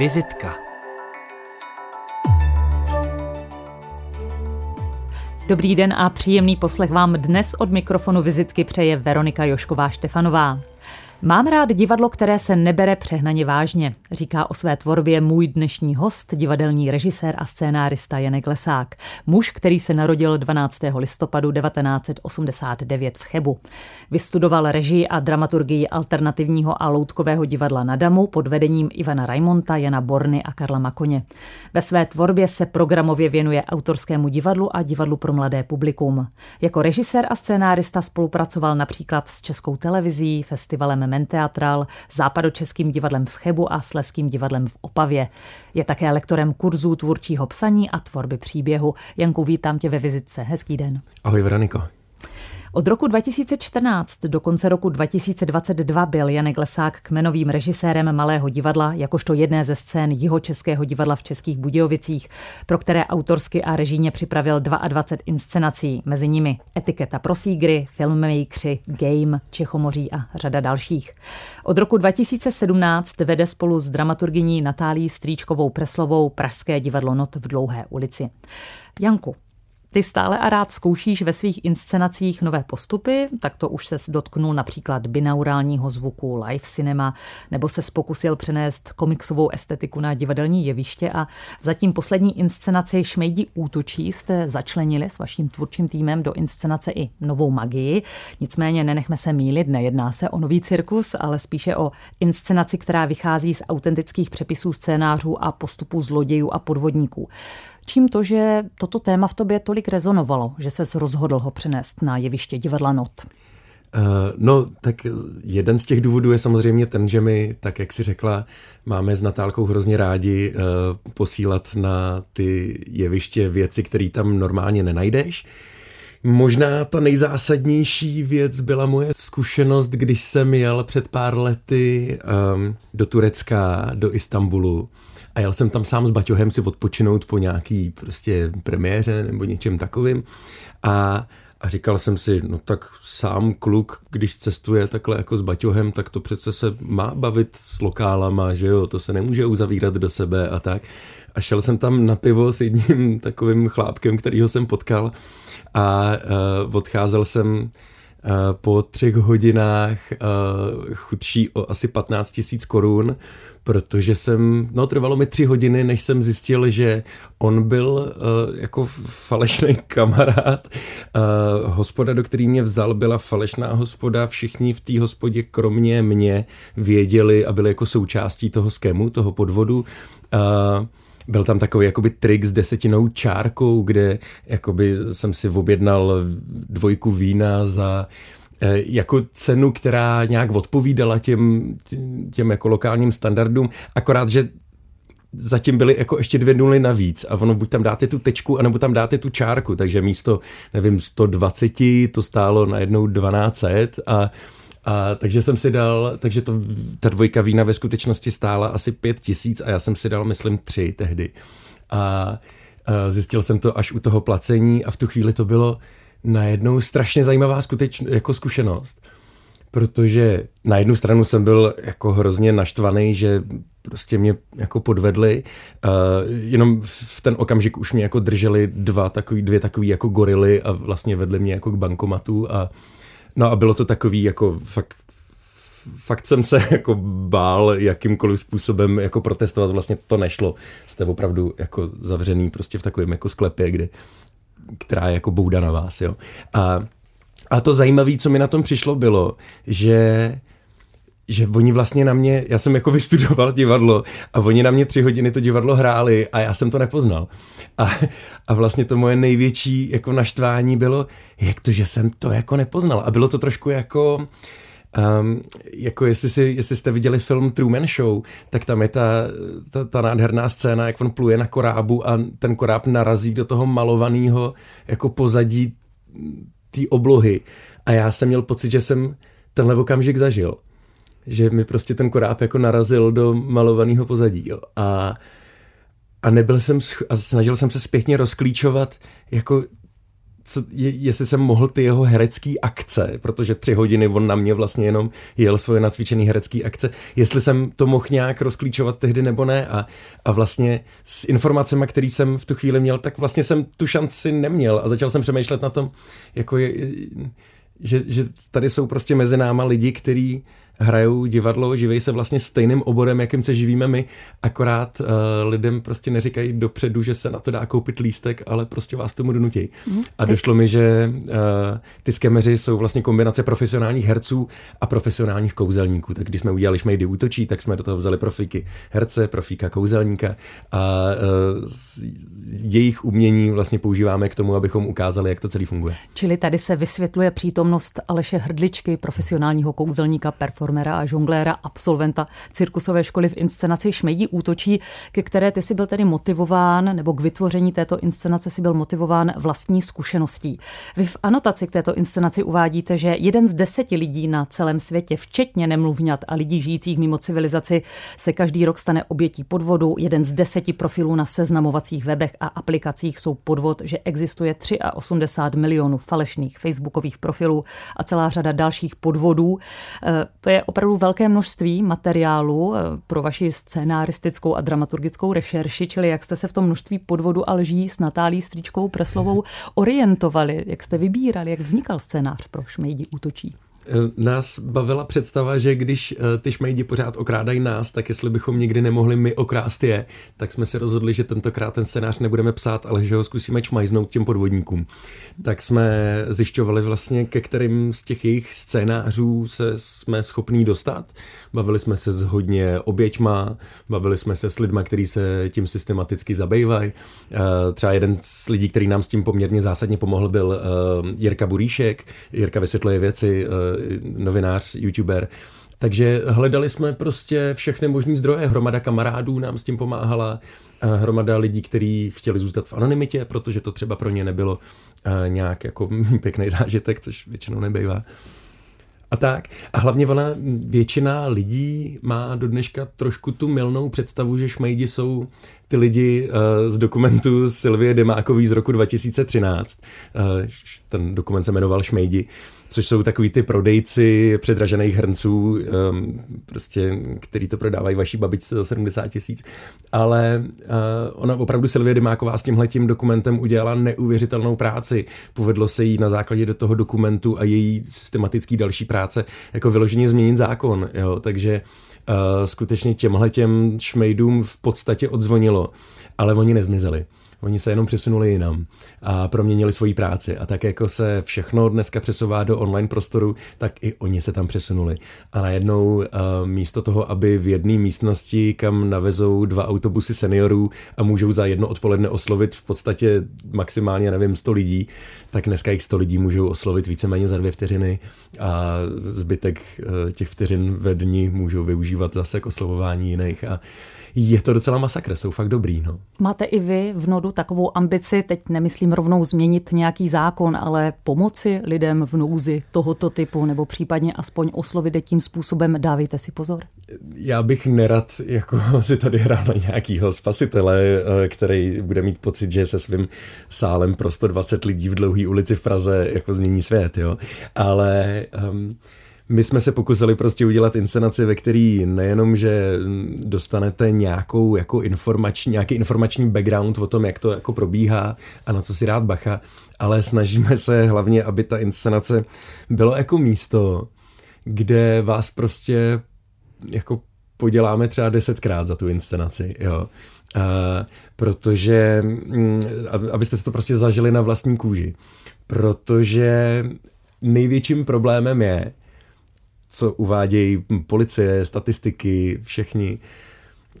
Vizitka. Dobrý den a příjemný poslech vám dnes od mikrofonu vizitky přeje Veronika Jošková Štefanová. Mám rád divadlo, které se nebere přehnaně vážně, říká o své tvorbě můj dnešní host, divadelní režisér a scénárista Janek Lesák. Muž, který se narodil 12. listopadu 1989 v Chebu. Vystudoval režii a dramaturgii alternativního a loutkového divadla na Damu pod vedením Ivana Raimonta, Jana Borny a Karla Makoně. Ve své tvorbě se programově věnuje autorskému divadlu a divadlu pro mladé publikum. Jako režisér a scénárista spolupracoval například s Českou televizí, festivalem Menteatral, západočeským divadlem v Chebu a Sleským divadlem v Opavě. Je také lektorem kurzů tvůrčího psaní a tvorby příběhu. Janku, vítám tě ve vizitce. Hezký den. Ahoj, Veroniko. Od roku 2014 do konce roku 2022 byl Janek Lesák kmenovým režisérem Malého divadla, jakožto jedné ze scén Jihočeského divadla v Českých Budějovicích, pro které autorsky a režíně připravil 22 inscenací, mezi nimi Etiketa pro sígry, Filmmakeri, Game, Čechomoří a řada dalších. Od roku 2017 vede spolu s dramaturgyní Natálí Stříčkovou Preslovou Pražské divadlo Not v Dlouhé ulici. Janku, ty stále a rád zkoušíš ve svých inscenacích nové postupy, tak to už se dotknul například binaurálního zvuku, live cinema, nebo se pokusil přenést komiksovou estetiku na divadelní jeviště a zatím poslední inscenaci Šmejdí útočí jste začlenili s vaším tvůrčím týmem do inscenace i novou magii. Nicméně nenechme se mílit, nejedná se o nový cirkus, ale spíše o inscenaci, která vychází z autentických přepisů scénářů a postupů zlodějů a podvodníků. Čím to, že toto téma v tobě tolik rezonovalo, že ses rozhodl ho přenést na jeviště divadla Not? Uh, no, tak jeden z těch důvodů je samozřejmě ten, že my, tak jak si řekla, máme s Natálkou hrozně rádi uh, posílat na ty jeviště věci, které tam normálně nenajdeš. Možná ta nejzásadnější věc byla moje zkušenost, když jsem jel před pár lety um, do Turecka, do Istanbulu jel jsem tam sám s Baťohem si odpočinout po nějaký prostě premiéře nebo něčem takovým. A a říkal jsem si, no tak sám kluk, když cestuje takhle jako s baťohem, tak to přece se má bavit s lokálama, že jo, to se nemůže uzavírat do sebe a tak. A šel jsem tam na pivo s jedním takovým chlápkem, kterýho jsem potkal. A uh, odcházel jsem po třech hodinách uh, chudší o asi 15 tisíc korun, protože jsem, no trvalo mi tři hodiny, než jsem zjistil, že on byl uh, jako falešný kamarád. Hospoda, do který mě vzal, byla falešná hospoda. Všichni v té hospodě, kromě mě, věděli a byli jako součástí toho skému, toho podvodu. Uh, byl tam takový jakoby trik s desetinou čárkou, kde jakoby jsem si objednal dvojku vína za eh, jako cenu, která nějak odpovídala těm, těm jako lokálním standardům, akorát, že zatím byly jako ještě dvě nuly navíc a ono buď tam dáte tu tečku, anebo tam dáte tu čárku, takže místo, nevím, 120 to stálo najednou 1200 a a takže jsem si dal, takže to, ta dvojka vína ve skutečnosti stála asi pět tisíc a já jsem si dal, myslím, tři tehdy. A, zjistil jsem to až u toho placení a v tu chvíli to bylo najednou strašně zajímavá skuteč, jako zkušenost. Protože na jednu stranu jsem byl jako hrozně naštvaný, že prostě mě jako podvedli. Uh, jenom v ten okamžik už mě jako drželi dva takový, dvě takový jako gorily a vlastně vedli mě jako k bankomatu a No a bylo to takový jako fakt fakt jsem se jako bál jakýmkoliv způsobem jako protestovat, vlastně to nešlo. Jste opravdu jako zavřený prostě v takovém jako sklepě, kde, která je jako bouda na vás, jo. A, a to zajímavé, co mi na tom přišlo, bylo, že že oni vlastně na mě, já jsem jako vystudoval divadlo a oni na mě tři hodiny to divadlo hráli a já jsem to nepoznal. A, a vlastně to moje největší jako naštvání bylo, jak to, že jsem to jako nepoznal. A bylo to trošku jako, Um, jako jestli, si, jestli jste viděli film Truman Show, tak tam je ta, ta, ta nádherná scéna, jak on pluje na korábu a ten koráb narazí do toho malovaného jako pozadí té oblohy. A já jsem měl pocit, že jsem tenhle okamžik zažil že mi prostě ten koráb jako narazil do malovaného pozadí. Jo. A, a nebyl jsem, sch- a snažil jsem se zpětně rozklíčovat, jako co, je, jestli jsem mohl ty jeho herecký akce, protože tři hodiny on na mě vlastně jenom jel svoje nacvičený herecký akce, jestli jsem to mohl nějak rozklíčovat tehdy nebo ne a, a vlastně s informacemi, které jsem v tu chvíli měl, tak vlastně jsem tu šanci neměl a začal jsem přemýšlet na tom, jako je, že, že tady jsou prostě mezi náma lidi, kteří hrajou divadlo, živí se vlastně stejným oborem, jakým se živíme my, akorát uh, lidem prostě neříkají dopředu, že se na to dá koupit lístek, ale prostě vás tomu donutí. Mm. A došlo mi, že uh, ty skemeři jsou vlastně kombinace profesionálních herců a profesionálních kouzelníků. Tak když jsme udělali Šmejdy útočí, tak jsme do toho vzali profíky herce, profíka kouzelníka a uh, jejich umění vlastně používáme k tomu, abychom ukázali, jak to celý funguje. Čili tady se vysvětluje přítomnost Aleše Hrdličky, profesionálního kouzelníka, performera performera a žongléra, absolventa cirkusové školy v inscenaci Šmejdí útočí, ke které ty si byl tedy motivován, nebo k vytvoření této inscenace si byl motivován vlastní zkušeností. Vy v anotaci k této inscenaci uvádíte, že jeden z deseti lidí na celém světě, včetně nemluvňat a lidí žijících mimo civilizaci, se každý rok stane obětí podvodu. Jeden z deseti profilů na seznamovacích webech a aplikacích jsou podvod, že existuje 83 milionů falešných facebookových profilů a celá řada dalších podvodů. E, to je opravdu velké množství materiálu eh, pro vaši scénaristickou a dramaturgickou rešerši, čili jak jste se v tom množství podvodu a lží s Natálí Stříčkou Preslovou orientovali, jak jste vybírali, jak vznikal scénář pro Šmejdi útočí. Eh, nás bavila představa, že když eh, ty šmejdi pořád okrádají nás, tak jestli bychom nikdy nemohli my okrást je, tak jsme se rozhodli, že tentokrát ten scénář nebudeme psát, ale že ho zkusíme čmajznout těm podvodníkům. Tak jsme zjišťovali vlastně, ke kterým z těch jejich scénářů se jsme schopní dostat. Bavili jsme se s hodně oběťma, bavili jsme se s lidma, kteří se tím systematicky zabývají. Eh, třeba jeden z lidí, který nám s tím poměrně zásadně pomohl, byl Jirka Buríšek. Jirka vysvětluje věci novinář, youtuber. Takže hledali jsme prostě všechny možné zdroje. Hromada kamarádů nám s tím pomáhala, hromada lidí, kteří chtěli zůstat v anonymitě, protože to třeba pro ně nebylo nějak jako pěkný zážitek, což většinou nebývá. A tak. A hlavně ona, většina lidí má do dneška trošku tu milnou představu, že šmejdi jsou ty lidi z dokumentu Silvie Demákový z roku 2013. Uh, ten dokument se jmenoval Šmejdi. Což jsou takový ty prodejci předražených hrnců, um, prostě, který to prodávají vaší babičce za 70 tisíc. Ale uh, ona opravdu Silvie Dymáková s tímhletím dokumentem udělala neuvěřitelnou práci. Povedlo se jí na základě do toho dokumentu a její systematický další práce jako vyloženě změnit zákon. Jo? Takže uh, skutečně těmhletěm šmejdům v podstatě odzvonilo, ale oni nezmizeli. Oni se jenom přesunuli jinam a proměnili svoji práci. A tak jako se všechno dneska přesouvá do online prostoru, tak i oni se tam přesunuli. A najednou uh, místo toho, aby v jedné místnosti, kam navezou dva autobusy seniorů a můžou za jedno odpoledne oslovit v podstatě maximálně, nevím, 100 lidí, tak dneska jich 100 lidí můžou oslovit víceméně za dvě vteřiny a zbytek uh, těch vteřin ve dni můžou využívat zase k oslovování jiných. A je to docela masakr, jsou fakt dobrý. No. Máte i vy v Nodu takovou ambici, teď nemyslím rovnou změnit nějaký zákon, ale pomoci lidem v nouzi tohoto typu, nebo případně aspoň oslovit je tím způsobem, dávejte si pozor. Já bych nerad jako si tady hrál na nějakýho spasitele, eh, který bude mít pocit, že se svým sálem pro 120 lidí v dlouhé ulici v Praze jako změní svět, jo. Ale um, my jsme se pokusili prostě udělat inscenaci, ve který nejenom, že dostanete nějakou jako informační, nějaký informační background o tom, jak to jako probíhá a na co si rád bacha, ale snažíme se hlavně, aby ta inscenace bylo jako místo, kde vás prostě jako poděláme třeba desetkrát za tu inscenaci, jo. A, protože, mm, abyste si to prostě zažili na vlastní kůži. Protože největším problémem je, co uvádějí policie, statistiky, všichni,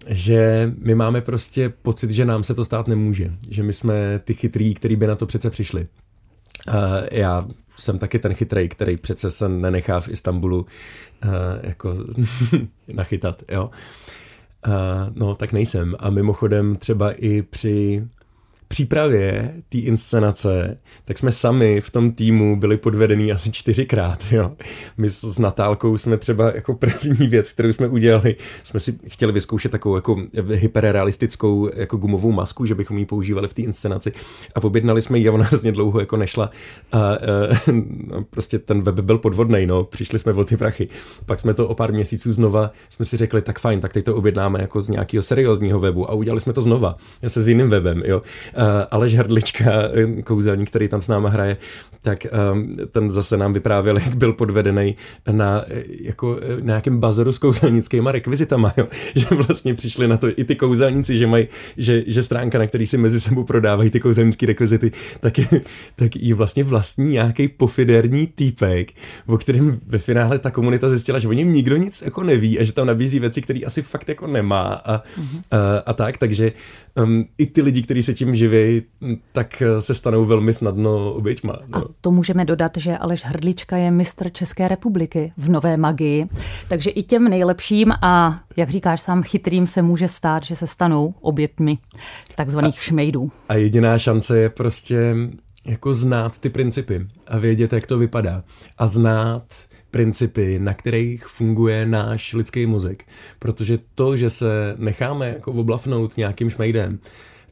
že my máme prostě pocit, že nám se to stát nemůže. Že my jsme ty chytrý, který by na to přece přišli. Já jsem taky ten chytrý, který přece se nenechá v Istanbulu uh, jako nachytat, jo. Uh, no, tak nejsem. A mimochodem třeba i při přípravě té inscenace, tak jsme sami v tom týmu byli podvedení asi čtyřikrát. Jo. My s Natálkou jsme třeba jako první věc, kterou jsme udělali, jsme si chtěli vyzkoušet takovou jako hyperrealistickou jako gumovou masku, že bychom ji používali v té inscenaci a objednali jsme ji a ona hrozně dlouho jako nešla a, a no, prostě ten web byl podvodný, no, přišli jsme o ty prachy. Pak jsme to o pár měsíců znova, jsme si řekli, tak fajn, tak teď to objednáme jako z nějakého seriózního webu a udělali jsme to znova, se s jiným webem, jo. Aleš Hrdlička, eh, kouzelník, který tam s náma hraje, tak um, ten zase nám vyprávěl, jak byl podvedený na eh, jako nějakém bazoru s kouzelnickými rekvizitama, jo. že vlastně přišli na to i ty kouzelníci, že mají, že, že stránka, na který si mezi sebou prodávají ty kouzelnické rekvizity, tak, tak i vlastně vlastní nějaký pofiderní týpek, o kterém ve finále ta komunita zjistila, že o něm nikdo nic jako neví a že tam nabízí věci, které asi fakt jako nemá a, mm-hmm. a, a tak, takže um, i ty lidi, kteří se tím živí, tak eh, se stanou velmi snadno oběťma. No. A to můžeme dodat, že Aleš Hrdlička je mistr České republiky v nové magii, takže i těm nejlepším a, jak říkáš sám, chytrým se může stát, že se stanou obětmi takzvaných a, šmejdů. A jediná šance je prostě jako znát ty principy a vědět, jak to vypadá. A znát principy, na kterých funguje náš lidský mozek. Protože to, že se necháme jako oblafnout nějakým šmejdem,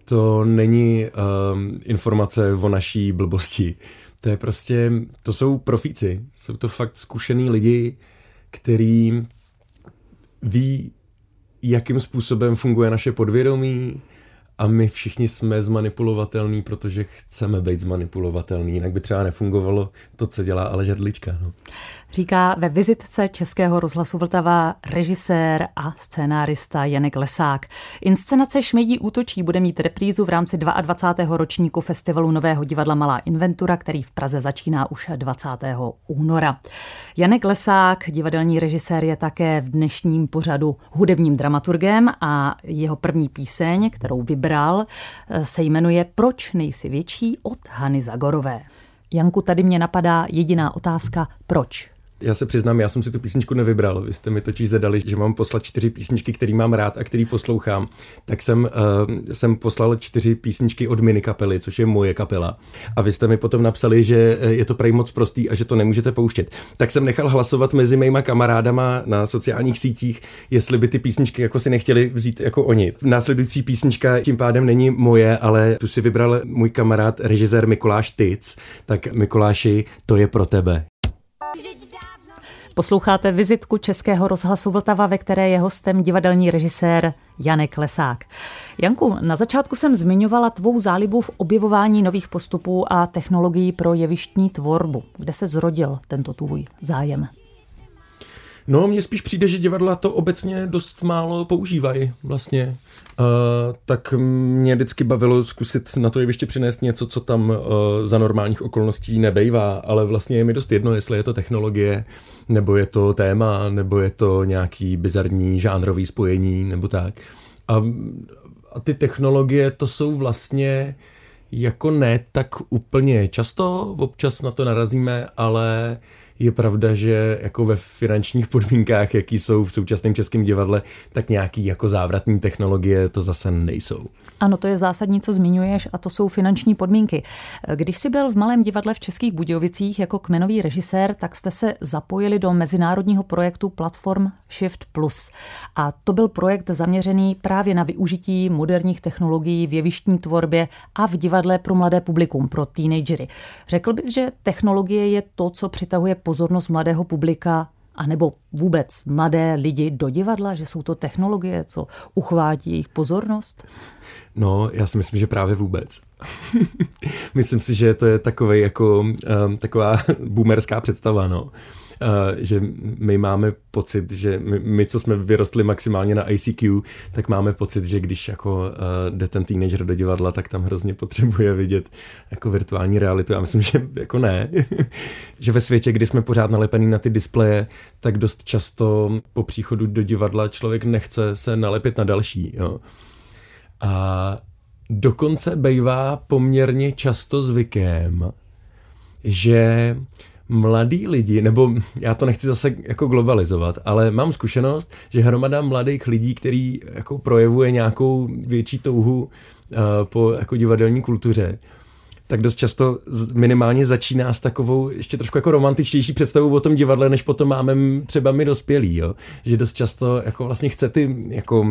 to není um, informace o naší blbosti. To je prostě, to jsou profíci. Jsou to fakt zkušený lidi, který ví, jakým způsobem funguje naše podvědomí, a my všichni jsme zmanipulovatelní, protože chceme být zmanipulovatelní, jinak by třeba nefungovalo to, co dělá ale žadlička. No. Říká ve vizitce Českého rozhlasu Vltava režisér a scénárista Janek Lesák. Inscenace Šmejdí útočí bude mít reprízu v rámci 22. ročníku festivalu Nového divadla Malá inventura, který v Praze začíná už 20. února. Janek Lesák, divadelní režisér, je také v dnešním pořadu hudebním dramaturgem a jeho první píseň, kterou vybral, se jmenuje Proč nejsi větší od Hany Zagorové. Janku, tady mě napadá jediná otázka, proč? Já se přiznám, já jsem si tu písničku nevybral. Vy jste mi totiž zadali, že mám poslat čtyři písničky, který mám rád a který poslouchám. Tak jsem, uh, jsem poslal čtyři písničky od mini kapely, což je moje kapela. A vy jste mi potom napsali, že eh, je to prej moc prostý a že to nemůžete pouštět. Tak jsem nechal hlasovat mezi mýma kamarádama na sociálních sítích, jestli by ty písničky jako si nechtěli vzít jako oni. Následující písnička tím pádem není moje, ale tu si vybral můj kamarád, režisér Mikuláš Tic. Tak Mikuláši, to je pro tebe. Posloucháte vizitku Českého rozhlasu Vltava, ve které je hostem divadelní režisér Janek Lesák. Janku, na začátku jsem zmiňovala tvou zálibu v objevování nových postupů a technologií pro jevištní tvorbu. Kde se zrodil tento tvůj zájem? No, mně spíš přijde, že divadla to obecně dost málo používají vlastně. Uh, tak mě vždycky bavilo zkusit na to jeviště přinést něco, co tam uh, za normálních okolností nebejvá, ale vlastně je mi dost jedno, jestli je to technologie, nebo je to téma, nebo je to nějaký bizarní žánrový spojení, nebo tak. A, a ty technologie to jsou vlastně jako ne tak úplně často, občas na to narazíme, ale je pravda, že jako ve finančních podmínkách, jaký jsou v současném českém divadle, tak nějaký jako závratní technologie to zase nejsou. Ano, to je zásadní, co zmiňuješ, a to jsou finanční podmínky. Když jsi byl v Malém divadle v Českých Budějovicích jako kmenový režisér, tak jste se zapojili do mezinárodního projektu Platform Shift Plus. A to byl projekt zaměřený právě na využití moderních technologií v jevištní tvorbě a v divadle pro mladé publikum, pro teenagery. Řekl bys, že technologie je to, co přitahuje pozornost mladého publika a nebo vůbec mladé lidi do divadla, že jsou to technologie, co uchvátí jejich pozornost? No, já si myslím, že právě vůbec. myslím si, že to je takový jako, um, taková boomerská představa, no. Uh, že my máme pocit, že my, my, co jsme vyrostli maximálně na ICQ, tak máme pocit, že když jako uh, jde ten teenager do divadla, tak tam hrozně potřebuje vidět jako virtuální realitu. Já myslím, že jako ne. že ve světě, kdy jsme pořád nalepený na ty displeje, tak dost často po příchodu do divadla člověk nechce se nalepit na další. Jo. A dokonce bývá poměrně často zvykem, že mladí lidi, nebo já to nechci zase jako globalizovat, ale mám zkušenost, že hromada mladých lidí, který jako projevuje nějakou větší touhu uh, po jako divadelní kultuře, tak dost často minimálně začíná s takovou ještě trošku jako romantičtější představou o tom divadle, než potom máme třeba my dospělí, jo? že dost často jako vlastně chce ty jako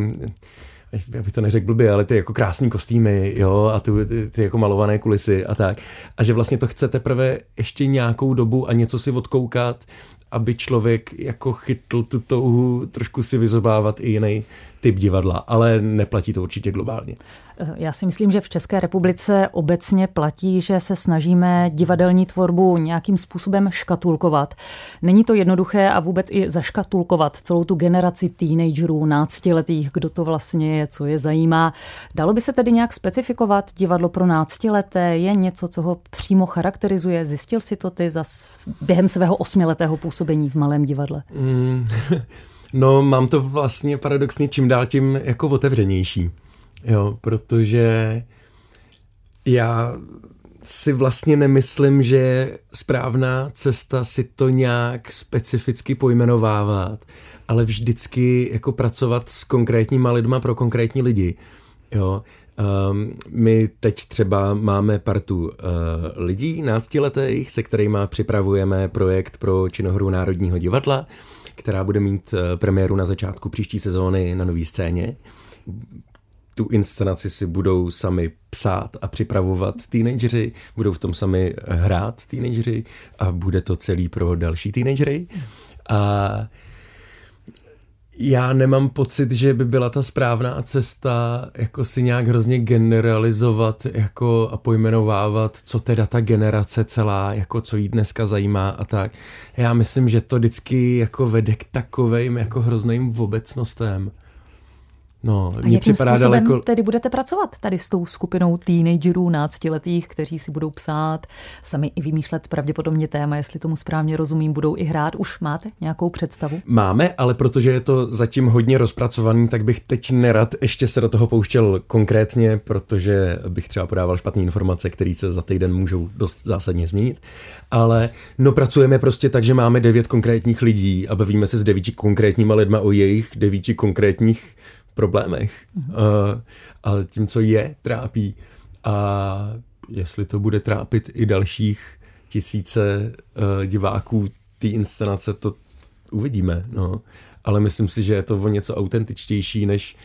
já bych to neřekl blbě, ale ty jako krásný kostýmy, jo, a ty, ty, ty jako malované kulisy a tak. A že vlastně to chce teprve ještě nějakou dobu a něco si odkoukat, aby člověk jako chytl tu touhu trošku si vyzobávat i jiný typ divadla, ale neplatí to určitě globálně. Já si myslím, že v České republice obecně platí, že se snažíme divadelní tvorbu nějakým způsobem škatulkovat. Není to jednoduché a vůbec i zaškatulkovat celou tu generaci teenagerů, náctiletých, kdo to vlastně je, co je zajímá. Dalo by se tedy nějak specifikovat divadlo pro náctileté? Je něco, co ho přímo charakterizuje? Zjistil si to ty zas během svého osmiletého působení v Malém divadle? Mm. No, mám to vlastně paradoxně čím dál tím jako otevřenější. Jo, protože já si vlastně nemyslím, že je správná cesta si to nějak specificky pojmenovávat, ale vždycky jako pracovat s konkrétníma lidma pro konkrétní lidi. Jo, Um, my teď třeba máme partu uh, lidí náctiletých, se kterými připravujeme projekt pro činohru Národního divadla která bude mít eh, premiéru na začátku příští sezóny na nový scéně. Tu inscenaci si budou sami psát a připravovat teenageři, budou v tom sami hrát teenageři a bude to celý pro další teenagery. A já nemám pocit, že by byla ta správná cesta jako si nějak hrozně generalizovat jako a pojmenovávat, co teda ta generace celá, jako co jí dneska zajímá a tak. Já myslím, že to vždycky jako vede k takovým jako hrozným obecnostem. No, a jakým připadá způsobem daleko... tedy budete pracovat tady s tou skupinou teenagerů, náctiletých, kteří si budou psát, sami i vymýšlet pravděpodobně téma, jestli tomu správně rozumím, budou i hrát. Už máte nějakou představu? Máme, ale protože je to zatím hodně rozpracovaný, tak bych teď nerad ještě se do toho pouštěl konkrétně, protože bych třeba podával špatné informace, které se za týden můžou dost zásadně změnit. Ale no pracujeme prostě tak, že máme devět konkrétních lidí a bavíme se s devíti konkrétníma lidma o jejich devíti konkrétních problémech mm-hmm. uh, a tím, co je trápí. A jestli to bude trápit i dalších tisíce uh, diváků té inscenace, to uvidíme. No. Ale myslím si, že je to o něco autentičtější, než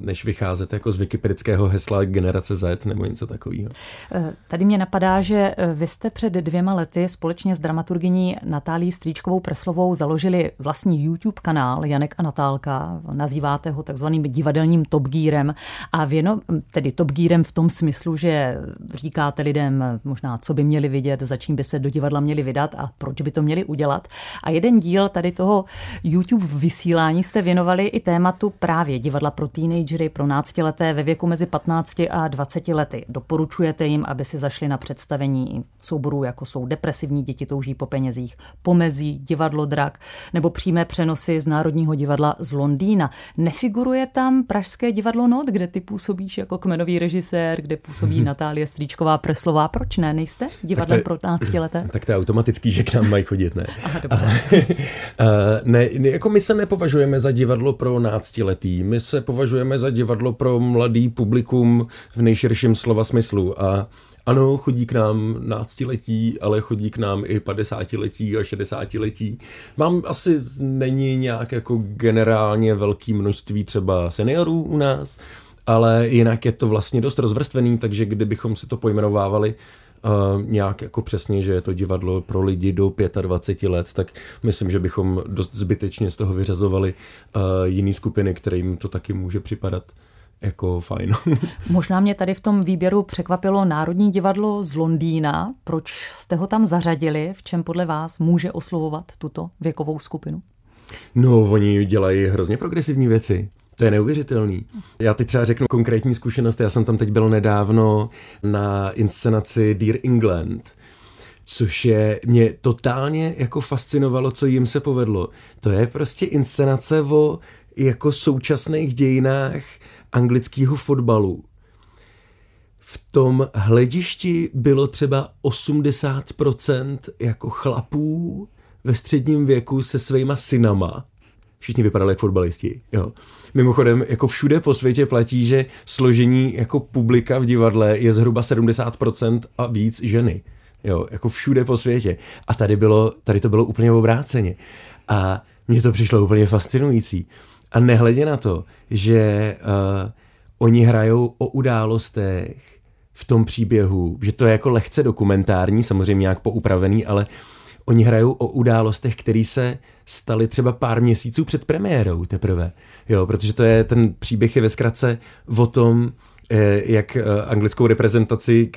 než vycházet jako z wikipedického hesla generace Z nebo něco takového. Eh, tady mě napadá, že eh, vy jste před dvěma lety společně s dramaturgyní Natálí Stříčkovou Preslovou založili vlastní YouTube kanál Janek a Natálka. Nazýváte ho takzvaným divadelním Top Gearem a věno, tedy Top Gearem v tom smyslu, že říkáte lidem možná, co by měli vidět, za čím by se do divadla měli vydat a proč by to měli udělat. A jeden díl tady toho YouTube vysílání jste věnovali i tématu právě divadla pro teenagery, pro náctileté ve věku mezi 15 a 20 lety. Doporučujete jim, aby si zašli na představení souborů, jako jsou depresivní děti touží po penězích, pomezí, divadlo drak nebo přímé přenosy z Národního divadla z Londýna. Nefiguruje tam Pražské divadlo Not, kde ty působíš jako kmenový režisér, kde působí Natálie Stříčková Preslová. Proč ne? Nejste divadlem pro náctileté? Tak to je automatický, že k nám mají chodit, ne? Aha, dobře. ne, jako my se nepovažujeme za divadlo pro náctiletý. My se považujeme za divadlo pro mladý publikum v nejširším slova smyslu a ano, chodí k nám náctiletí, ale chodí k nám i padesátiletí a šedesátiletí. Mám asi není nějak jako generálně velký množství třeba seniorů u nás, ale jinak je to vlastně dost rozvrstvený, takže kdybychom si to pojmenovávali nějak jako přesně, že je to divadlo pro lidi do 25 let, tak myslím, že bychom dost zbytečně z toho vyřazovali uh, jiný skupiny, kterým to taky může připadat jako fajn. Možná mě tady v tom výběru překvapilo Národní divadlo z Londýna. Proč jste ho tam zařadili? V čem podle vás může oslovovat tuto věkovou skupinu? No, oni dělají hrozně progresivní věci. To je neuvěřitelný. Já teď třeba řeknu konkrétní zkušenost. Já jsem tam teď byl nedávno na inscenaci Dear England, což je, mě totálně jako fascinovalo, co jim se povedlo. To je prostě inscenace o jako současných dějinách anglického fotbalu v tom hledišti bylo třeba 80% jako chlapů ve středním věku se svýma synama. Všichni vypadali jako fotbalisti. Jo. Mimochodem, jako všude po světě platí, že složení jako publika v divadle je zhruba 70% a víc ženy. Jo, jako všude po světě. A tady, bylo, tady to bylo úplně obráceně. A mně to přišlo úplně fascinující. A nehledě na to, že uh, oni hrajou o událostech v tom příběhu, že to je jako lehce dokumentární, samozřejmě nějak poupravený, ale oni hrajou o událostech, které se staly třeba pár měsíců před premiérou teprve. Jo, protože to je, ten příběh je ve zkratce o tom, jak eh, anglickou reprezentaci,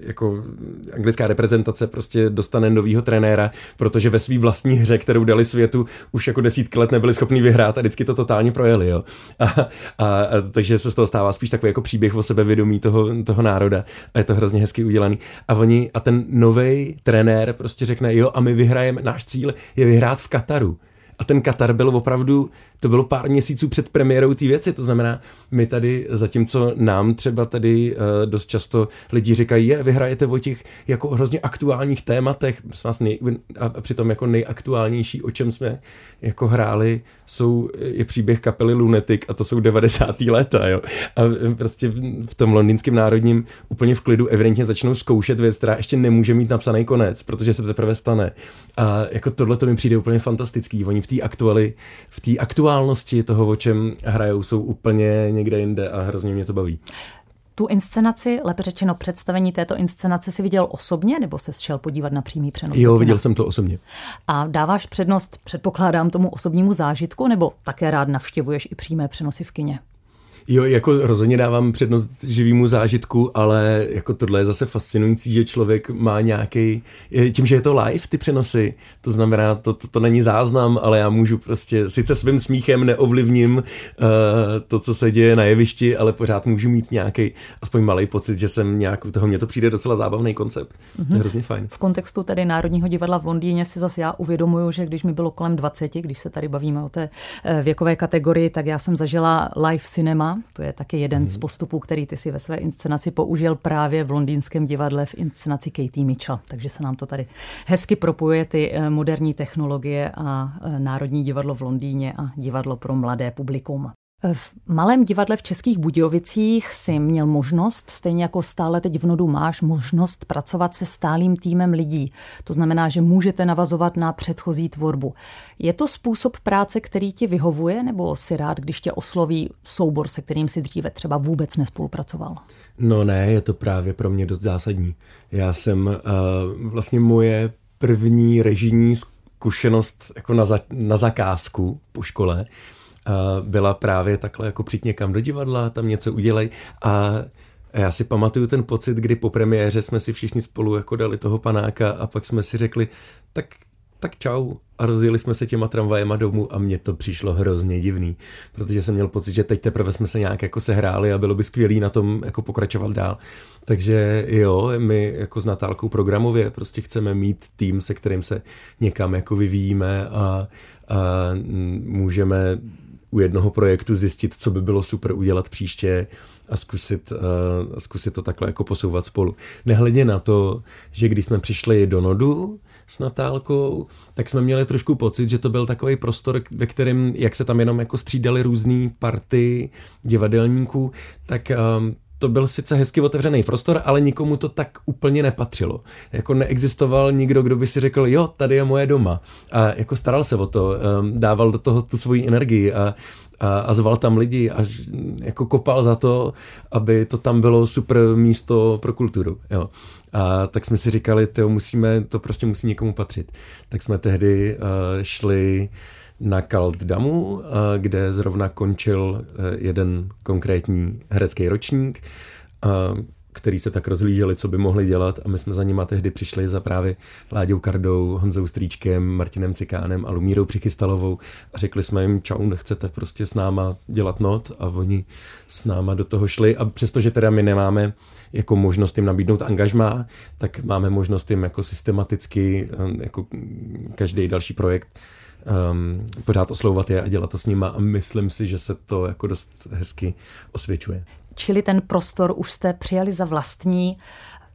jako anglická reprezentace prostě dostane novýho trenéra, protože ve své vlastní hře, kterou dali světu, už jako desítky let nebyli schopni vyhrát a vždycky to totálně projeli, jo. A, a, a takže se z toho stává spíš takový jako příběh o sebevědomí toho, toho národa a je to hrozně hezky udělaný. A oni, a ten nový trenér prostě řekne, jo, a my vyhrajeme, náš cíl je vyhrát v Kataru. A ten Katar byl opravdu to bylo pár měsíců před premiérou té věci, to znamená, my tady, zatímco nám třeba tady uh, dost často lidi říkají, je, vy hrajete o těch jako hrozně aktuálních tématech, vás nej, a přitom jako nejaktuálnější, o čem jsme jako hráli, jsou, je příběh kapely Lunatic a to jsou 90. léta, jo. A prostě v tom londýnském národním úplně v klidu evidentně začnou zkoušet věc, která ještě nemůže mít napsaný konec, protože se teprve stane. A jako tohle to mi přijde úplně fantastický. Oni v té aktuali, v té aktuální aktuálnosti toho, o čem hrajou, jsou úplně někde jinde a hrozně mě to baví. Tu inscenaci, lépe řečeno představení této inscenace si viděl osobně nebo se šel podívat na přímý přenos? Jo, viděl jsem to osobně. A dáváš přednost, předpokládám, tomu osobnímu zážitku nebo také rád navštěvuješ i přímé přenosy v kině? Jo, jako rozhodně dávám přednost živýmu zážitku, ale jako tohle je zase fascinující, že člověk má nějaký, tím, že je to live, ty přenosy, to znamená, to, to, to není záznam, ale já můžu prostě, sice svým smíchem neovlivním uh, to, co se děje na jevišti, ale pořád můžu mít nějaký aspoň malý pocit, že jsem nějak, toho mně to přijde docela zábavný koncept. Mm-hmm. To je mhm. hrozně fajn. V kontextu tedy Národního divadla v Londýně si zase já uvědomuju, že když mi bylo kolem 20, když se tady bavíme o té eh, věkové kategorii, tak já jsem zažila live cinema, to je taky jeden z mhm. postupů, který ty si ve své inscenaci použil právě v londýnském divadle v inscenaci Katie Mitchell. Takže se nám to tady hezky propojuje ty eh, moderní technologie a eh, Národní divadlo v Londýně a divadlo pro mladé publikum. V malém divadle v Českých Budějovicích si měl možnost, stejně jako stále teď v Nodu máš, možnost pracovat se stálým týmem lidí. To znamená, že můžete navazovat na předchozí tvorbu. Je to způsob práce, který ti vyhovuje, nebo si rád, když tě osloví soubor, se kterým si dříve třeba vůbec nespolupracoval? No ne, je to právě pro mě dost zásadní. Já jsem uh, vlastně moje první režijní zkušenost jako na, za, na zakázku po škole, byla právě takhle jako přijít někam do divadla, tam něco udělej a já si pamatuju ten pocit, kdy po premiéře jsme si všichni spolu jako dali toho panáka a pak jsme si řekli, tak tak čau. A rozjeli jsme se těma tramvajema domů a mně to přišlo hrozně divný, protože jsem měl pocit, že teď teprve jsme se nějak jako sehráli a bylo by skvělý na tom jako pokračovat dál. Takže jo, my jako s Natálkou programově prostě chceme mít tým, se kterým se někam jako vyvíjíme a, a můžeme u jednoho projektu zjistit, co by bylo super udělat příště a zkusit, uh, zkusit to takhle jako posouvat spolu. Nehledě na to, že když jsme přišli do Nodu s Natálkou, tak jsme měli trošku pocit, že to byl takový prostor, ve kterém, jak se tam jenom jako střídali různé party divadelníků, tak um, to byl sice hezky otevřený prostor, ale nikomu to tak úplně nepatřilo. Jako neexistoval nikdo, kdo by si řekl, jo, tady je moje doma. A jako staral se o to, um, dával do toho tu svoji energii a, a, a zval tam lidi a jako kopal za to, aby to tam bylo super místo pro kulturu. Jo. A tak jsme si říkali, to musíme, to prostě musí někomu patřit. Tak jsme tehdy uh, šli na Damu, kde zrovna končil e, jeden konkrétní herecký ročník, který se tak rozlíželi, co by mohli dělat a my jsme za nima tehdy přišli za právě Láďou Kardou, Honzou Stříčkem, Martinem Cikánem a Lumírou Přichystalovou a řekli jsme jim, čau, nechcete prostě s náma dělat not? A oni s náma do toho šli. A přestože teda my nemáme jako možnost jim nabídnout angažmá, tak máme možnost jim jako systematicky, jako každý další projekt um, pořád oslovovat je a dělat to s nima a myslím si, že se to jako dost hezky osvědčuje. čili ten prostor už jste přijali za vlastní.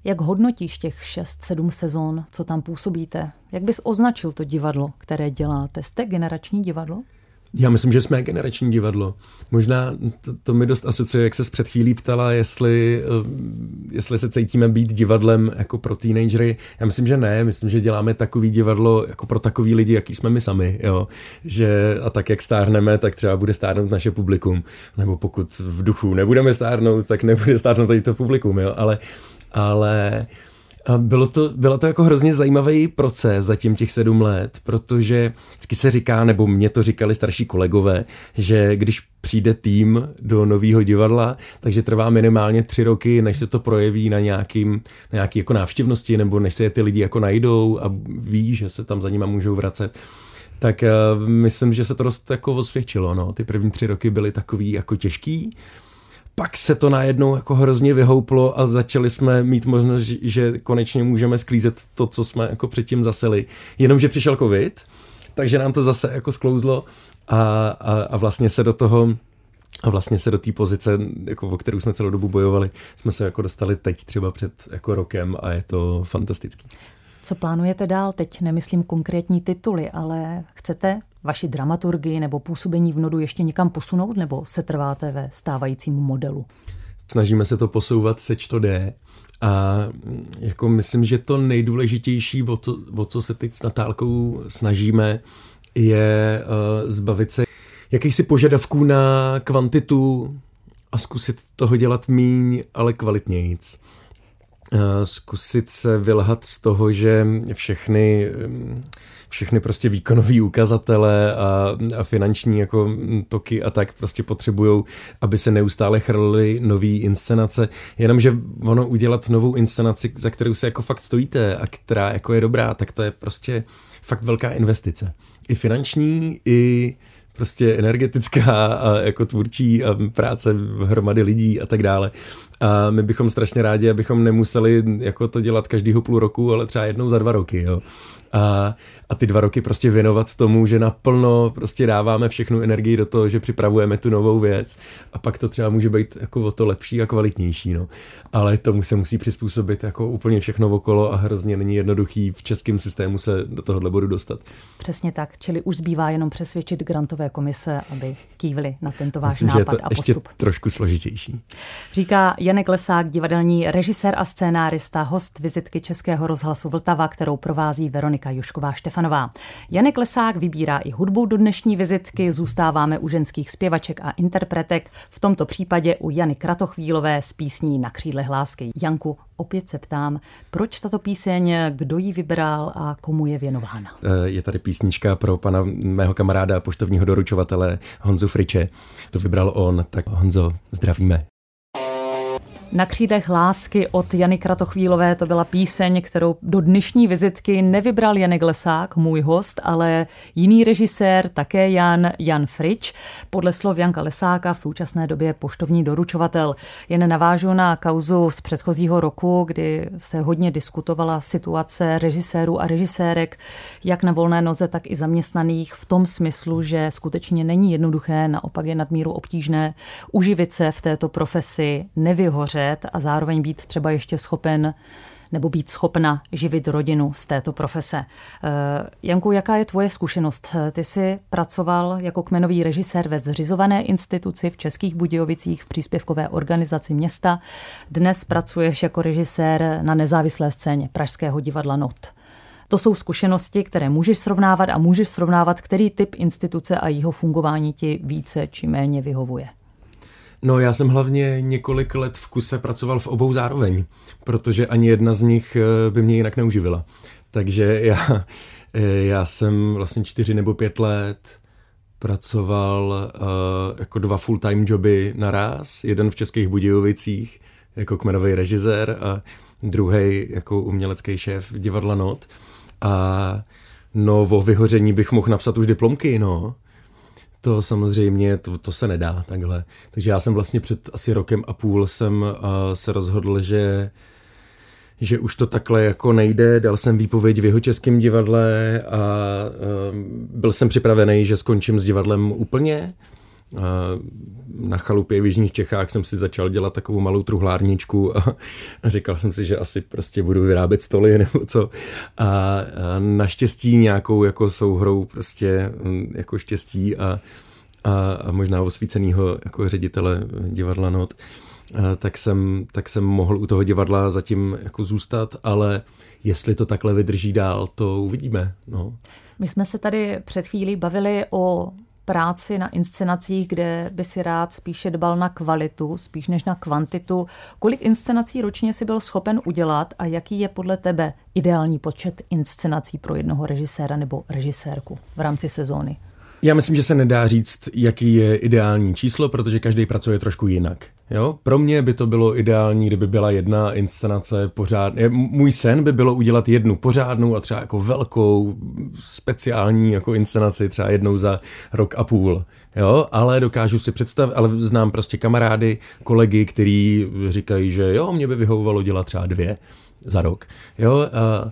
Jak hodnotíš těch 6-7 sezon, co tam působíte? Jak bys označil to divadlo, které děláte? Jste generační divadlo? Já myslím, že jsme generační divadlo. Možná to, to mi dost asociuje, jak se před chvílí ptala, jestli, eh, jestli se cítíme být divadlem jako pro teenagery. Já myslím, že ne. Myslím, že děláme takový divadlo jako pro takový lidi, jaký jsme my sami. Jo. Že, a tak, jak stárneme, tak třeba bude stárnout naše publikum. Nebo pokud v duchu nebudeme stárnout, tak nebude stárnout tady to publikum. Jo. Ale, ale a bylo to, bylo to jako hrozně zajímavý proces zatím těch sedm let, protože vždycky se říká, nebo mě to říkali starší kolegové, že když přijde tým do nového divadla, takže trvá minimálně tři roky, než se to projeví na, nějakým, na nějaký jako návštěvnosti, nebo než se je ty lidi jako najdou a ví, že se tam za nima můžou vracet. Tak uh, myslím, že se to dost jako osvědčilo. No. Ty první tři roky byly takový jako těžký, pak se to najednou jako hrozně vyhouplo a začali jsme mít možnost, že konečně můžeme sklízet to, co jsme jako předtím zaseli. Jenomže přišel covid, takže nám to zase jako sklouzlo a, a, a vlastně se do toho a vlastně se do té pozice, jako, o kterou jsme celou dobu bojovali, jsme se jako dostali teď třeba před jako rokem a je to fantastický. Co plánujete dál? Teď nemyslím konkrétní tituly, ale chcete vaši dramaturgii nebo působení v nodu ještě někam posunout, nebo se trváte ve stávajícím modelu? Snažíme se to posouvat, seč to jde. A jako myslím, že to nejdůležitější, o, to, o co se teď s Natálkou snažíme, je uh, zbavit se jakýchsi požadavků na kvantitu a zkusit toho dělat míň, ale kvalitnějíc. Uh, zkusit se vylhat z toho, že všechny um, všechny prostě výkonové ukazatele a, a finanční jako toky a tak prostě potřebují, aby se neustále chrlily nové inscenace. Jenomže ono udělat novou inscenaci, za kterou se jako fakt stojíte a která jako je dobrá, tak to je prostě fakt velká investice. I finanční, i prostě energetická a jako tvůrčí a práce hromady lidí a tak dále. A my bychom strašně rádi, abychom nemuseli jako to dělat každýho půl roku, ale třeba jednou za dva roky. Jo a, a ty dva roky prostě věnovat tomu, že naplno prostě dáváme všechnu energii do toho, že připravujeme tu novou věc a pak to třeba může být jako o to lepší a kvalitnější, no. Ale tomu se musí přizpůsobit jako úplně všechno okolo a hrozně není jednoduchý v českém systému se do tohohle bodu dostat. Přesně tak, čili už zbývá jenom přesvědčit grantové komise, aby kývli na tento váš Myslím, nápad že je to a ještě postup. trošku složitější. Říká Janek Lesák, divadelní režisér a scénárista, host vizitky Českého rozhlasu Vltava, kterou provází Veronika Monika Jušková Štefanová. Janek Lesák vybírá i hudbu do dnešní vizitky, zůstáváme u ženských zpěvaček a interpretek, v tomto případě u Jany Kratochvílové s písní Na křídle hlásky. Janku, opět se ptám, proč tato píseň, kdo ji vybral a komu je věnována? Eh, je tady písnička pro pana mého kamaráda, poštovního doručovatele Honzu Friče. To vybral on, tak Honzo, zdravíme. Na křídech lásky od Jany Kratochvílové to byla píseň, kterou do dnešní vizitky nevybral Janek Lesák, můj host, ale jiný režisér, také Jan, Jan Frič. Podle slov Janka Lesáka v současné době poštovní doručovatel. Jen navážu na kauzu z předchozího roku, kdy se hodně diskutovala situace režisérů a režisérek, jak na volné noze, tak i zaměstnaných v tom smyslu, že skutečně není jednoduché, naopak je nadmíru obtížné uživit se v této profesi, nevyhořet udržet a zároveň být třeba ještě schopen nebo být schopna živit rodinu z této profese. Eh, Janku, jaká je tvoje zkušenost? Ty jsi pracoval jako kmenový režisér ve zřizované instituci v Českých Budějovicích v příspěvkové organizaci města. Dnes pracuješ jako režisér na nezávislé scéně Pražského divadla NOT. To jsou zkušenosti, které můžeš srovnávat a můžeš srovnávat, který typ instituce a jeho fungování ti více či méně vyhovuje. No já jsem hlavně několik let v kuse pracoval v obou zároveň, protože ani jedna z nich eh, by mě jinak neuživila. Takže já, eh, já jsem vlastně čtyři nebo pět let pracoval uh, jako dva full-time joby naraz. Jeden v Českých Budějovicích jako kmenový režisér a druhý jako umělecký šéf divadla Not. A no o vyhoření bych mohl napsat už diplomky, no. To samozřejmě, to, to se nedá takhle. Takže já jsem vlastně před asi rokem a půl jsem uh, se rozhodl, že že už to takhle jako nejde, dal jsem výpověď v jeho českém divadle a uh, byl jsem připravený, že skončím s divadlem úplně, na chalupě v Jižních Čechách jsem si začal dělat takovou malou truhlárničku a, říkal jsem si, že asi prostě budu vyrábět stoly nebo co. A, a naštěstí nějakou jako souhrou prostě mm, jako štěstí a, a, a možná osvícenýho jako ředitele divadla Not, tak jsem, tak jsem mohl u toho divadla zatím jako zůstat, ale jestli to takhle vydrží dál, to uvidíme. No. My jsme se tady před chvílí bavili o práci na inscenacích, kde by si rád spíše dbal na kvalitu, spíš než na kvantitu. Kolik inscenací ročně si byl schopen udělat a jaký je podle tebe ideální počet inscenací pro jednoho režiséra nebo režisérku v rámci sezóny? Já myslím, že se nedá říct, jaký je ideální číslo, protože každý pracuje trošku jinak. Jo? Pro mě by to bylo ideální, kdyby byla jedna inscenace pořád. Můj sen by bylo udělat jednu pořádnou a třeba jako velkou speciální jako inscenaci třeba jednou za rok a půl. Jo, ale dokážu si představit, ale znám prostě kamarády, kolegy, kteří říkají, že jo, mě by vyhovovalo dělat třeba dvě za rok. Jo, a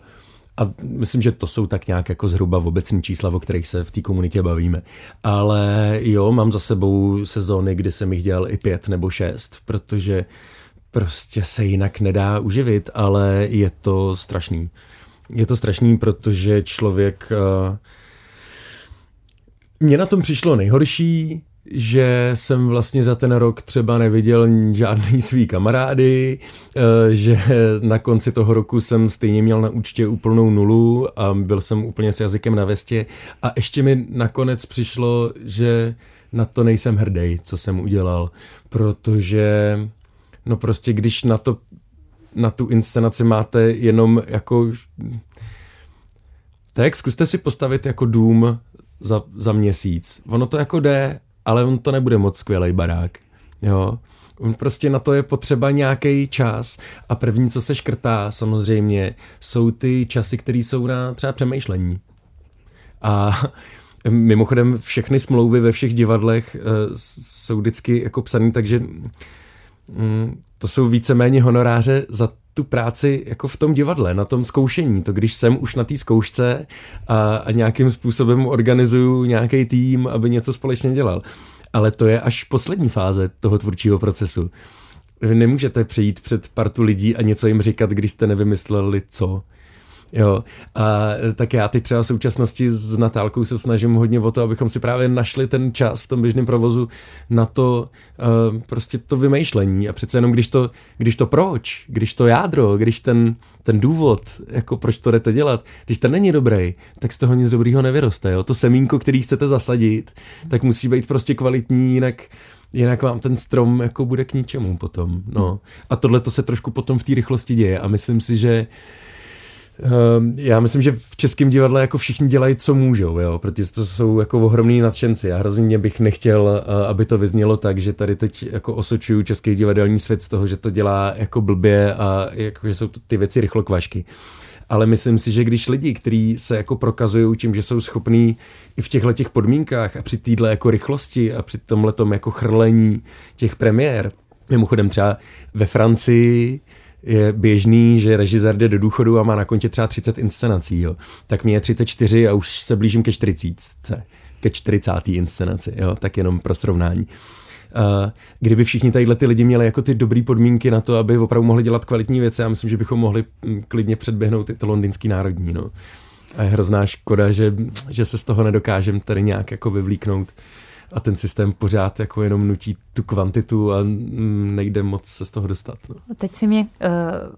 a myslím, že to jsou tak nějak jako zhruba v obecní čísla, o kterých se v té komunitě bavíme. Ale jo, mám za sebou sezóny, kdy jsem jich dělal i pět nebo šest, protože prostě se jinak nedá uživit, ale je to strašný. Je to strašný, protože člověk... Uh, mně na tom přišlo nejhorší, že jsem vlastně za ten rok třeba neviděl žádný svý kamarády, eh, že na konci toho roku jsem stejně měl na účtě úplnou nulu a byl jsem úplně s jazykem na vestě a ještě mi nakonec přišlo, že na to nejsem hrdý, co jsem udělal, protože no prostě když na to na tu inscenaci máte jenom jako tak zkuste si postavit jako dům za, za měsíc. Ono to jako jde, ale on to nebude moc skvělý barák. Jo. On prostě na to je potřeba nějaký čas a první, co se škrtá samozřejmě, jsou ty časy, které jsou na třeba přemýšlení. A mimochodem všechny smlouvy ve všech divadlech uh, jsou vždycky jako psané, takže to jsou víceméně honoráře za tu práci jako v tom divadle, na tom zkoušení. To když jsem už na té zkoušce a, a nějakým způsobem organizuju nějaký tým, aby něco společně dělal. Ale to je až poslední fáze toho tvůrčího procesu. Vy nemůžete přejít před partu lidí a něco jim říkat, když jste nevymysleli co. Jo, a tak já teď třeba v současnosti s Natálkou se snažím hodně o to, abychom si právě našli ten čas v tom běžném provozu na to uh, prostě to vymýšlení a přece jenom když to, když to proč, když to jádro, když ten, ten důvod, jako proč to jdete dělat, když ten není dobrý, tak z toho nic dobrýho nevyroste, jo. To semínko, který chcete zasadit, tak musí být prostě kvalitní, jinak jinak vám ten strom jako bude k ničemu potom, no. A tohle to se trošku potom v té rychlosti děje a myslím si, že uh, já myslím, že v českém divadle jako všichni dělají, co můžou, jo, protože to jsou jako ohromní nadšenci. Já hrozně bych nechtěl, eh, aby to vyznělo tak, že tady teď jako osočuju český divadelní svět z toho, že to dělá jako blbě a jako, že jsou ty věci rychlo kvašky. Ale myslím si, že když lidi, kteří se jako prokazují tím, že jsou schopní i v těchto těch podmínkách a při téhle jako rychlosti a při tomhle jako chrlení těch premiér, mimochodem třeba ve Francii je běžný, že režisér jde do důchodu a má na kontě třeba 30 inscenací. Jo. Tak mě je 34 a už se blížím ke 40. Ke 40. inscenaci, jo. tak jenom pro srovnání. Uh, kdyby všichni tadyhle ty lidi měli jako ty dobré podmínky na to, aby opravdu mohli dělat kvalitní věci, já myslím, že bychom mohli mm, klidně předběhnout i to londýnský národní. No. A je hrozná škoda, že, že se z toho nedokážeme tady nějak jako vyvlíknout a ten systém pořád jako jenom nutí tu kvantitu a nejde moc se z toho dostat. No. Teď si mě uh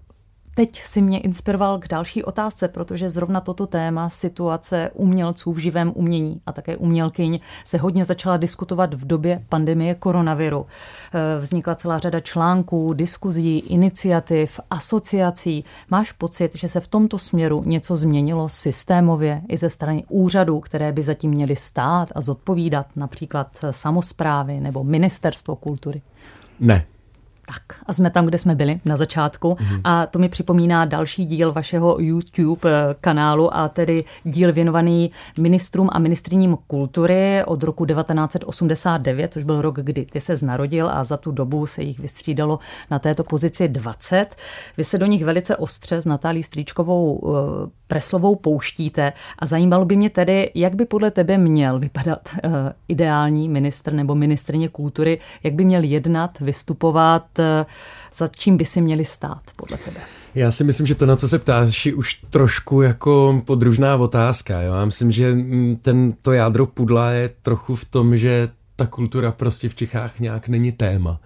Teď si mě inspiroval k další otázce, protože zrovna toto téma situace umělců v živém umění a také umělkyň se hodně začala diskutovat v době pandemie koronaviru. Eh, vznikla celá řada článků, diskuzí, iniciativ, asociací. Máš pocit, že se v tomto směru něco změnilo systémově i ze strany úřadů, které by zatím měly stát a zodpovídat, například samozprávy nebo ministerstvo kultury? Ne, Tak a jsme tam, kde jsme byli na začátku mm. a to mi připomíná další díl vašeho YouTube eh, kanálu a tedy díl věnovaný ministrům a ministriním kultury od roku 1989, což byl rok, kdy ty se narodil a za tu dobu se jich vystřídalo na této pozici 20. Vy se do nich velice ostře s Natálí Stříčkovou eh, preslovou pouštíte a zajímalo by mě tedy, jak by podle tebe měl vypadat uh, ideální ministr nebo ministrně kultury, jak by měl jednat, vystupovat, za čím by si měli stát podle tebe? Já si myslím, že to, na co se ptáš, je už trošku jako podružná otázka. Jo? Já myslím, že mm, ten, to jádro pudla je trochu v tom, že ta kultura prostě v Čechách nějak není téma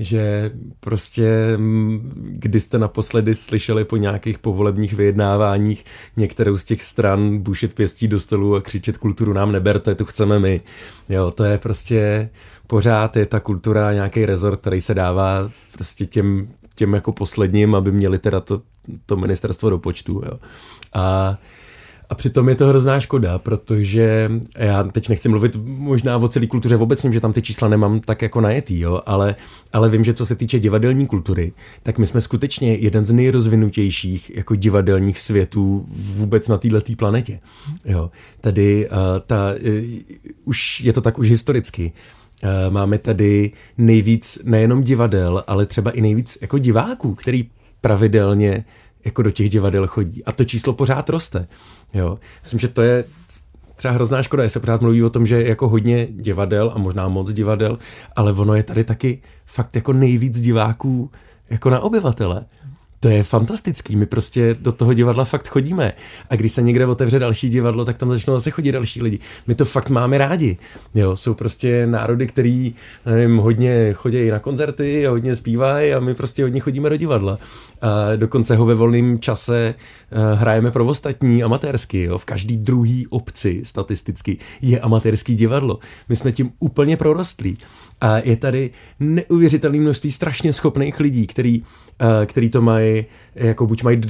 že prostě mm, kdy jste naposledy slyšeli po nějakých povolebních vyjednáváních některou z těch stran bušit pěstí do stolu a křičet kulturu nám neberte, tu chceme my. Jo, to je prostě pořád je ta kultura nějaký rezort, který se dává prostě těm, těm jako posledním, aby měli teda to, to ministerstvo do počtu. Jo. A a přitom je to hrozná škoda, protože já teď nechci mluvit možná o celé kultuře obecně, že tam ty čísla nemám tak jako najetý, jo, ale, ale vím, že co se týče divadelní kultury, tak my jsme skutečně jeden z nejrozvinutějších jako divadelních světů vůbec na této planetě. Jo. Tady uh, ta, uh, už je to tak už historicky. Uh, máme tady nejvíc nejenom divadel, ale třeba i nejvíc jako diváků, který pravidelně jako do těch divadel chodí. A to číslo pořád roste. Jo. Myslím, že to je třeba hrozná škoda, že se pořád mluví o tom, že je jako hodně divadel a možná moc divadel, ale ono je tady taky fakt jako nejvíc diváků jako na obyvatele. To je fantastický, my prostě do toho divadla fakt chodíme. A když se někde otevře další divadlo, tak tam začnou zase chodit další lidi. My to fakt máme rádi. Jo, jsou prostě národy, který nevím, hodně chodí na koncerty, hodně zpívají a my prostě hodně chodíme do divadla. A dokonce ho ve volném čase eh, hrajeme pro ostatní amatérsky. Jo. V každý druhý obci statisticky je amatérský divadlo. My jsme tím úplně prorostlí. A je tady neuvěřitelné množství strašně schopných lidí, který, eh, který to mají, jako buď mají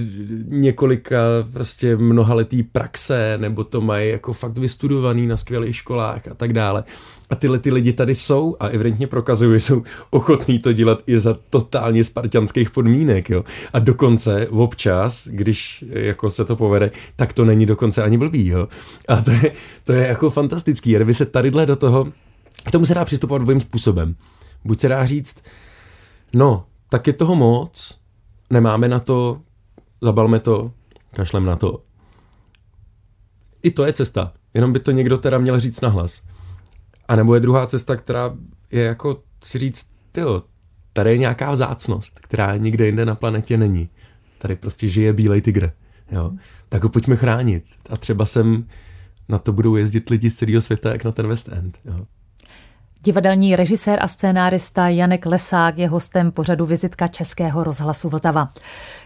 několika prostě mnohaletý praxe, nebo to mají jako fakt vystudovaný na skvělých školách a tak dále. A tyhle ty lidi tady jsou a evidentně prokazují, jsou ochotní to dělat i za totálně spartianských podmínek. Jo. A dokonce občas, když jako se to povede, tak to není dokonce ani blbý. Jo. A to je, to je jako fantastický. Vy se tadyhle do toho k tomu se dá přistupovat dvojím způsobem. Buď se dá říct, no, tak je toho moc, nemáme na to, zabalme to, kašlem na to. I to je cesta, jenom by to někdo teda měl říct nahlas. A nebo je druhá cesta, která je jako si říct, tyjo, tady je nějaká vzácnost, která nikde jinde na planetě není. Tady prostě žije bílej tygr. Jo. Tak ho pojďme chránit. A třeba sem na to budou jezdit lidi z celého světa, jak na ten West End. Jo. Divadelní režisér a scénárista Janek Lesák je hostem pořadu Vizitka Českého rozhlasu Vltava.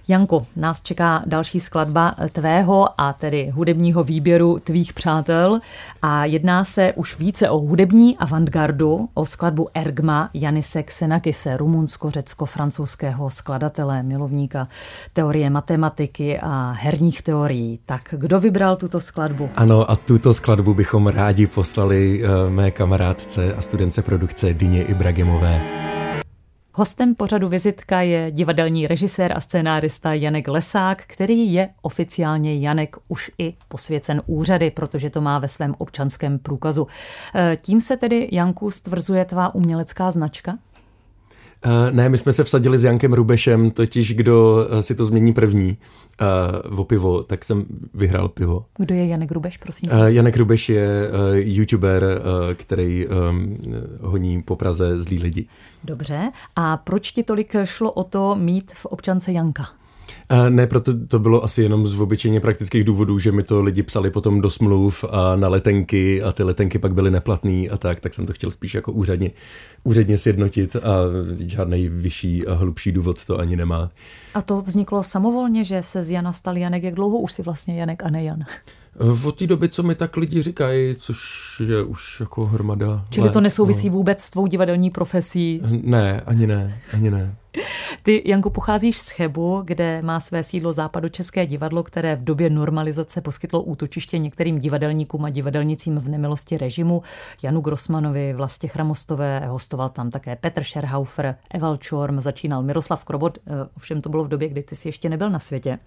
Janku, nás čeká další skladba tvého a tedy hudebního výběru tvých přátel a jedná se už více o hudební avantgardu, o skladbu Ergma Janise Xenakise, rumunsko-řecko-francouzského skladatele, milovníka teorie matematiky a herních teorií. Tak kdo vybral tuto skladbu? Ano, a tuto skladbu bychom rádi poslali uh, mé kamarádce a studence produkce Dyně Ibragimové. Hostem pořadu Vizitka je divadelní režisér a scénárista Janek Lesák, který je oficiálně Janek už i posvěcen úřady, protože to má ve svém občanském průkazu. E, tím se tedy, Janku, stvrzuje tvá umělecká značka? Uh, ne, my jsme se vsadili s Jankem Rubešem, totiž kdo uh, si to změní první uh, o pivo, tak jsem vyhrál pivo. Kdo je Janek Rubeš, prosím? Uh, Janek Rubeš je uh, youtuber, uh, který um, honí po Praze zlí lidi. Dobře, a proč ti tolik šlo o to mít v občance Janka? Ne, proto to bylo asi jenom z obyčejně praktických důvodů, že mi to lidi psali potom do smluv a na letenky a ty letenky pak byly neplatné a tak, tak jsem to chtěl spíš jako úředně, úředně sjednotit a žádný vyšší a hlubší důvod to ani nemá. A to vzniklo samovolně, že se z Jana stal Janek, jak dlouho už si vlastně Janek a ne Jan? Od té doby, co mi tak lidi říkají, což je už jako hromada Čili let, to nesouvisí no. vůbec s tvou divadelní profesí? Ne, ani ne, ani ne. Ty, Janku, pocházíš z Chebu, kde má své sídlo západo České divadlo, které v době normalizace poskytlo útočiště některým divadelníkům a divadelnicím v nemilosti režimu. Janu Grossmanovi, Vlastě Chramostové, hostoval tam také Petr Scherhaufer, Eval Čorm, začínal Miroslav Krobot, eh, ovšem to bylo v době, kdy ty jsi ještě nebyl na světě.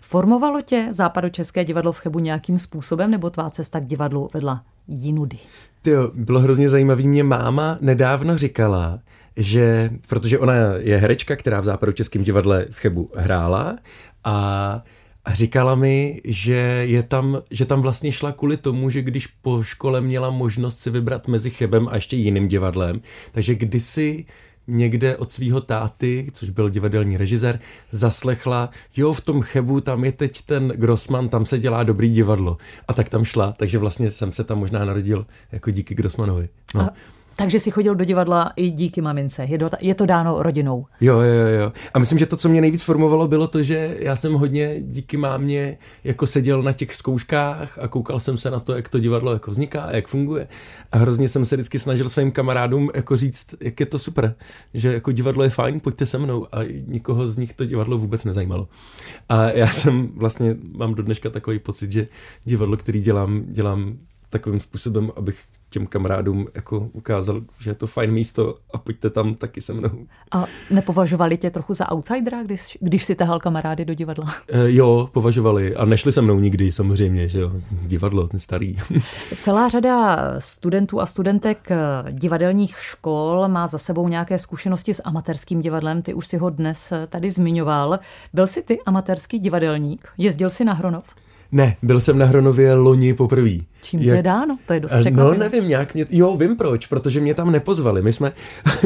Formovalo tě západo České divadlo v Chebu nějakým způsobem, nebo tvá cesta k divadlu vedla jinudy? Tyjo, bylo hrozně zajímavý. Mě máma nedávno říkala, že, protože ona je herečka, která v západu českém divadle v Chebu hrála a a říkala mi, že, je tam, že tam vlastně šla kvůli tomu, že když po škole měla možnost si vybrat mezi Chebem a ještě jiným divadlem, takže kdysi někde od svého táty, což byl divadelní režisér, zaslechla, jo, v tom Chebu tam je teď ten Grossman, tam se dělá dobrý divadlo. A tak tam šla, takže vlastně jsem se tam možná narodil jako díky Grossmanovi. No. A takže si chodil do divadla i díky mamince. Je, do, je to dáno rodinou. Jo, jo, jo. A myslím, že to, co mě nejvíc formovalo, bylo to, že já jsem hodně díky mámě jako seděl na těch zkouškách a koukal jsem se na to, jak to divadlo jako vzniká, jak funguje. A hrozně jsem se vždycky snažil svým kamarádům jako říct, jak je to super, že jako divadlo je fajn, pojďte se mnou. A nikoho z nich to divadlo vůbec nezajímalo. A já jsem vlastně, mám do dneška takový pocit, že divadlo, který dělám, dělám takovým způsobem, abych těm kamarádům jako ukázal, že je to fajn místo a pojďte tam taky se mnou. A nepovažovali tě trochu za outsidera, když, když si tahal kamarády do divadla? E, jo, považovali a nešli se mnou nikdy samozřejmě, že jo, divadlo, ten starý. Celá řada studentů a studentek divadelních škol má za sebou nějaké zkušenosti s amatérským divadlem, ty už si ho dnes tady zmiňoval. Byl jsi ty amatérský divadelník? Jezdil jsi na Hronov? Ne, byl jsem na Hronově loni poprvé. Čím to je dáno? To je dost překvapivé. No nevím, nějak mě, jo, vím proč, protože mě tam nepozvali. My jsme,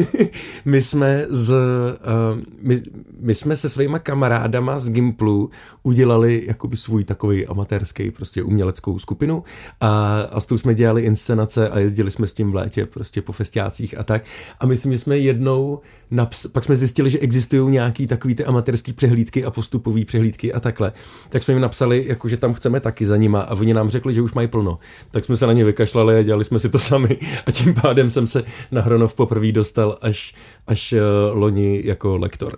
my jsme z, uh, my, my jsme se svýma kamarádama z Gimplu udělali jakoby svůj takový amatérský prostě uměleckou skupinu a, a s tou jsme dělali inscenace a jezdili jsme s tím v létě prostě po festiácích a tak. A myslím, že jsme jednou, naps- pak jsme zjistili, že existují nějaký takový ty amatérský přehlídky a postupové přehlídky a takhle. Tak jsme jim napsali, jako, že tam chceme taky za nima a oni nám řekli, že už mají plno tak jsme se na ně vykašlali a dělali jsme si to sami a tím pádem jsem se na Hronov poprvé dostal až, až eh, loni jako lektor.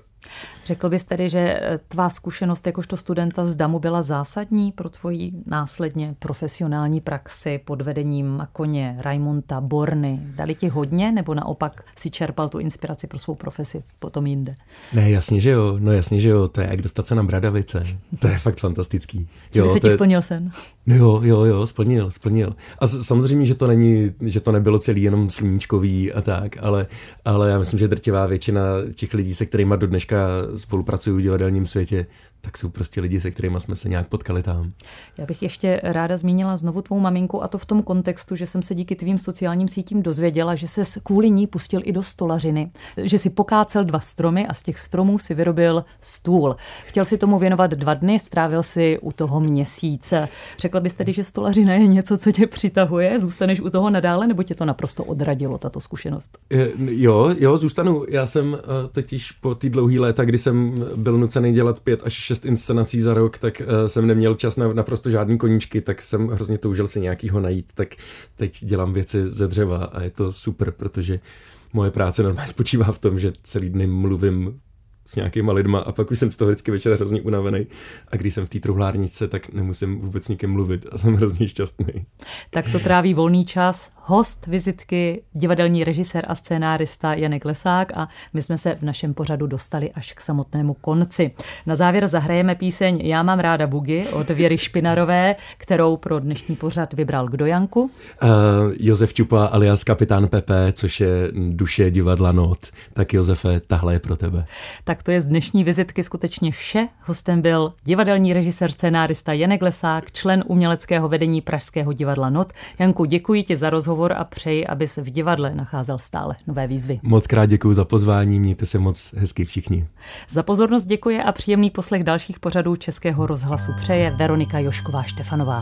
Řekl bys tedy, že eh, tvá zkušenost jakožto studenta z DAMu byla zásadní pro tvoji následně profesionální praxi pod vedením Makoně, Raimonta, Borny? Dali ti hodně nebo naopak si čerpal tu inspiraci pro svou profesi potom jinde? Ne, jasně, že jo. No jasně, že jo. To je jak dostat se na Bradavice. To je fakt fantastický. Jo, se ti je... splnil sen? Jo, jo, jo, splnil, splnil. A samozřejmě, že to není, že to nebylo celý jenom sluníčkový a tak, ale, ale já myslím, že drtivá většina těch lidí, se kterými do dneška spolupracují v divadelním světě, tak jsou prostě lidi, se kterými jsme se nějak potkali tam. Já bych ještě ráda zmínila znovu tvou maminku a to v tom kontextu, že jsem se díky tvým sociálním sítím dozvěděla, že se kvůli ní pustil i do stolařiny, že si pokácel dva stromy a z těch stromů si vyrobil stůl. Chtěl si tomu věnovat dva dny, strávil si u toho měsíc. Řekla bys tedy, že stolařina je něco, co tě přitahuje? Zůstaneš u toho nadále, nebo tě to naprosto odradilo, tato zkušenost? Jo, jo, zůstanu. Já jsem eh, totiž po ty dlouhé léta, kdy jsem byl nucený dělat pět až šest inscenací za rok, tak uh, jsem neměl čas na naprosto žádný koníčky, tak jsem hrozně toužil si nějakýho najít, tak teď dělám věci ze dřeva a je to super, protože moje práce normálně spočívá v tom, že celý dny mluvím s nějakýma lidma a pak už jsem z toho vždycky večer hrozně unavený. A když jsem v té truhlárničce, tak nemusím vůbec nikým mluvit a jsem hrozně šťastný. Tak to tráví volný čas. Host vizitky, divadelní režisér a scénárista Janek Lesák a my jsme se v našem pořadu dostali až k samotnému konci. Na závěr zahrajeme píseň Já mám ráda bugy od Věry Špinarové, kterou pro dnešní pořad vybral kdo Janku? Uh, Josef Čupa alias Kapitán Pepe, což je duše divadla Not. Tak Josefe, tahle je pro tebe. Tak to je z dnešní vizitky skutečně vše. Hostem byl divadelní režisér, scénárista Janek Lesák, člen uměleckého vedení Pražského divadla Not. Janku, děkuji ti za rozhovor a přeji, aby se v divadle nacházel stále nové výzvy. Moc krát děkuji za pozvání, mějte se moc hezky všichni. Za pozornost děkuji a příjemný poslech dalších pořadů Českého rozhlasu přeje Veronika Jošková Štefanová.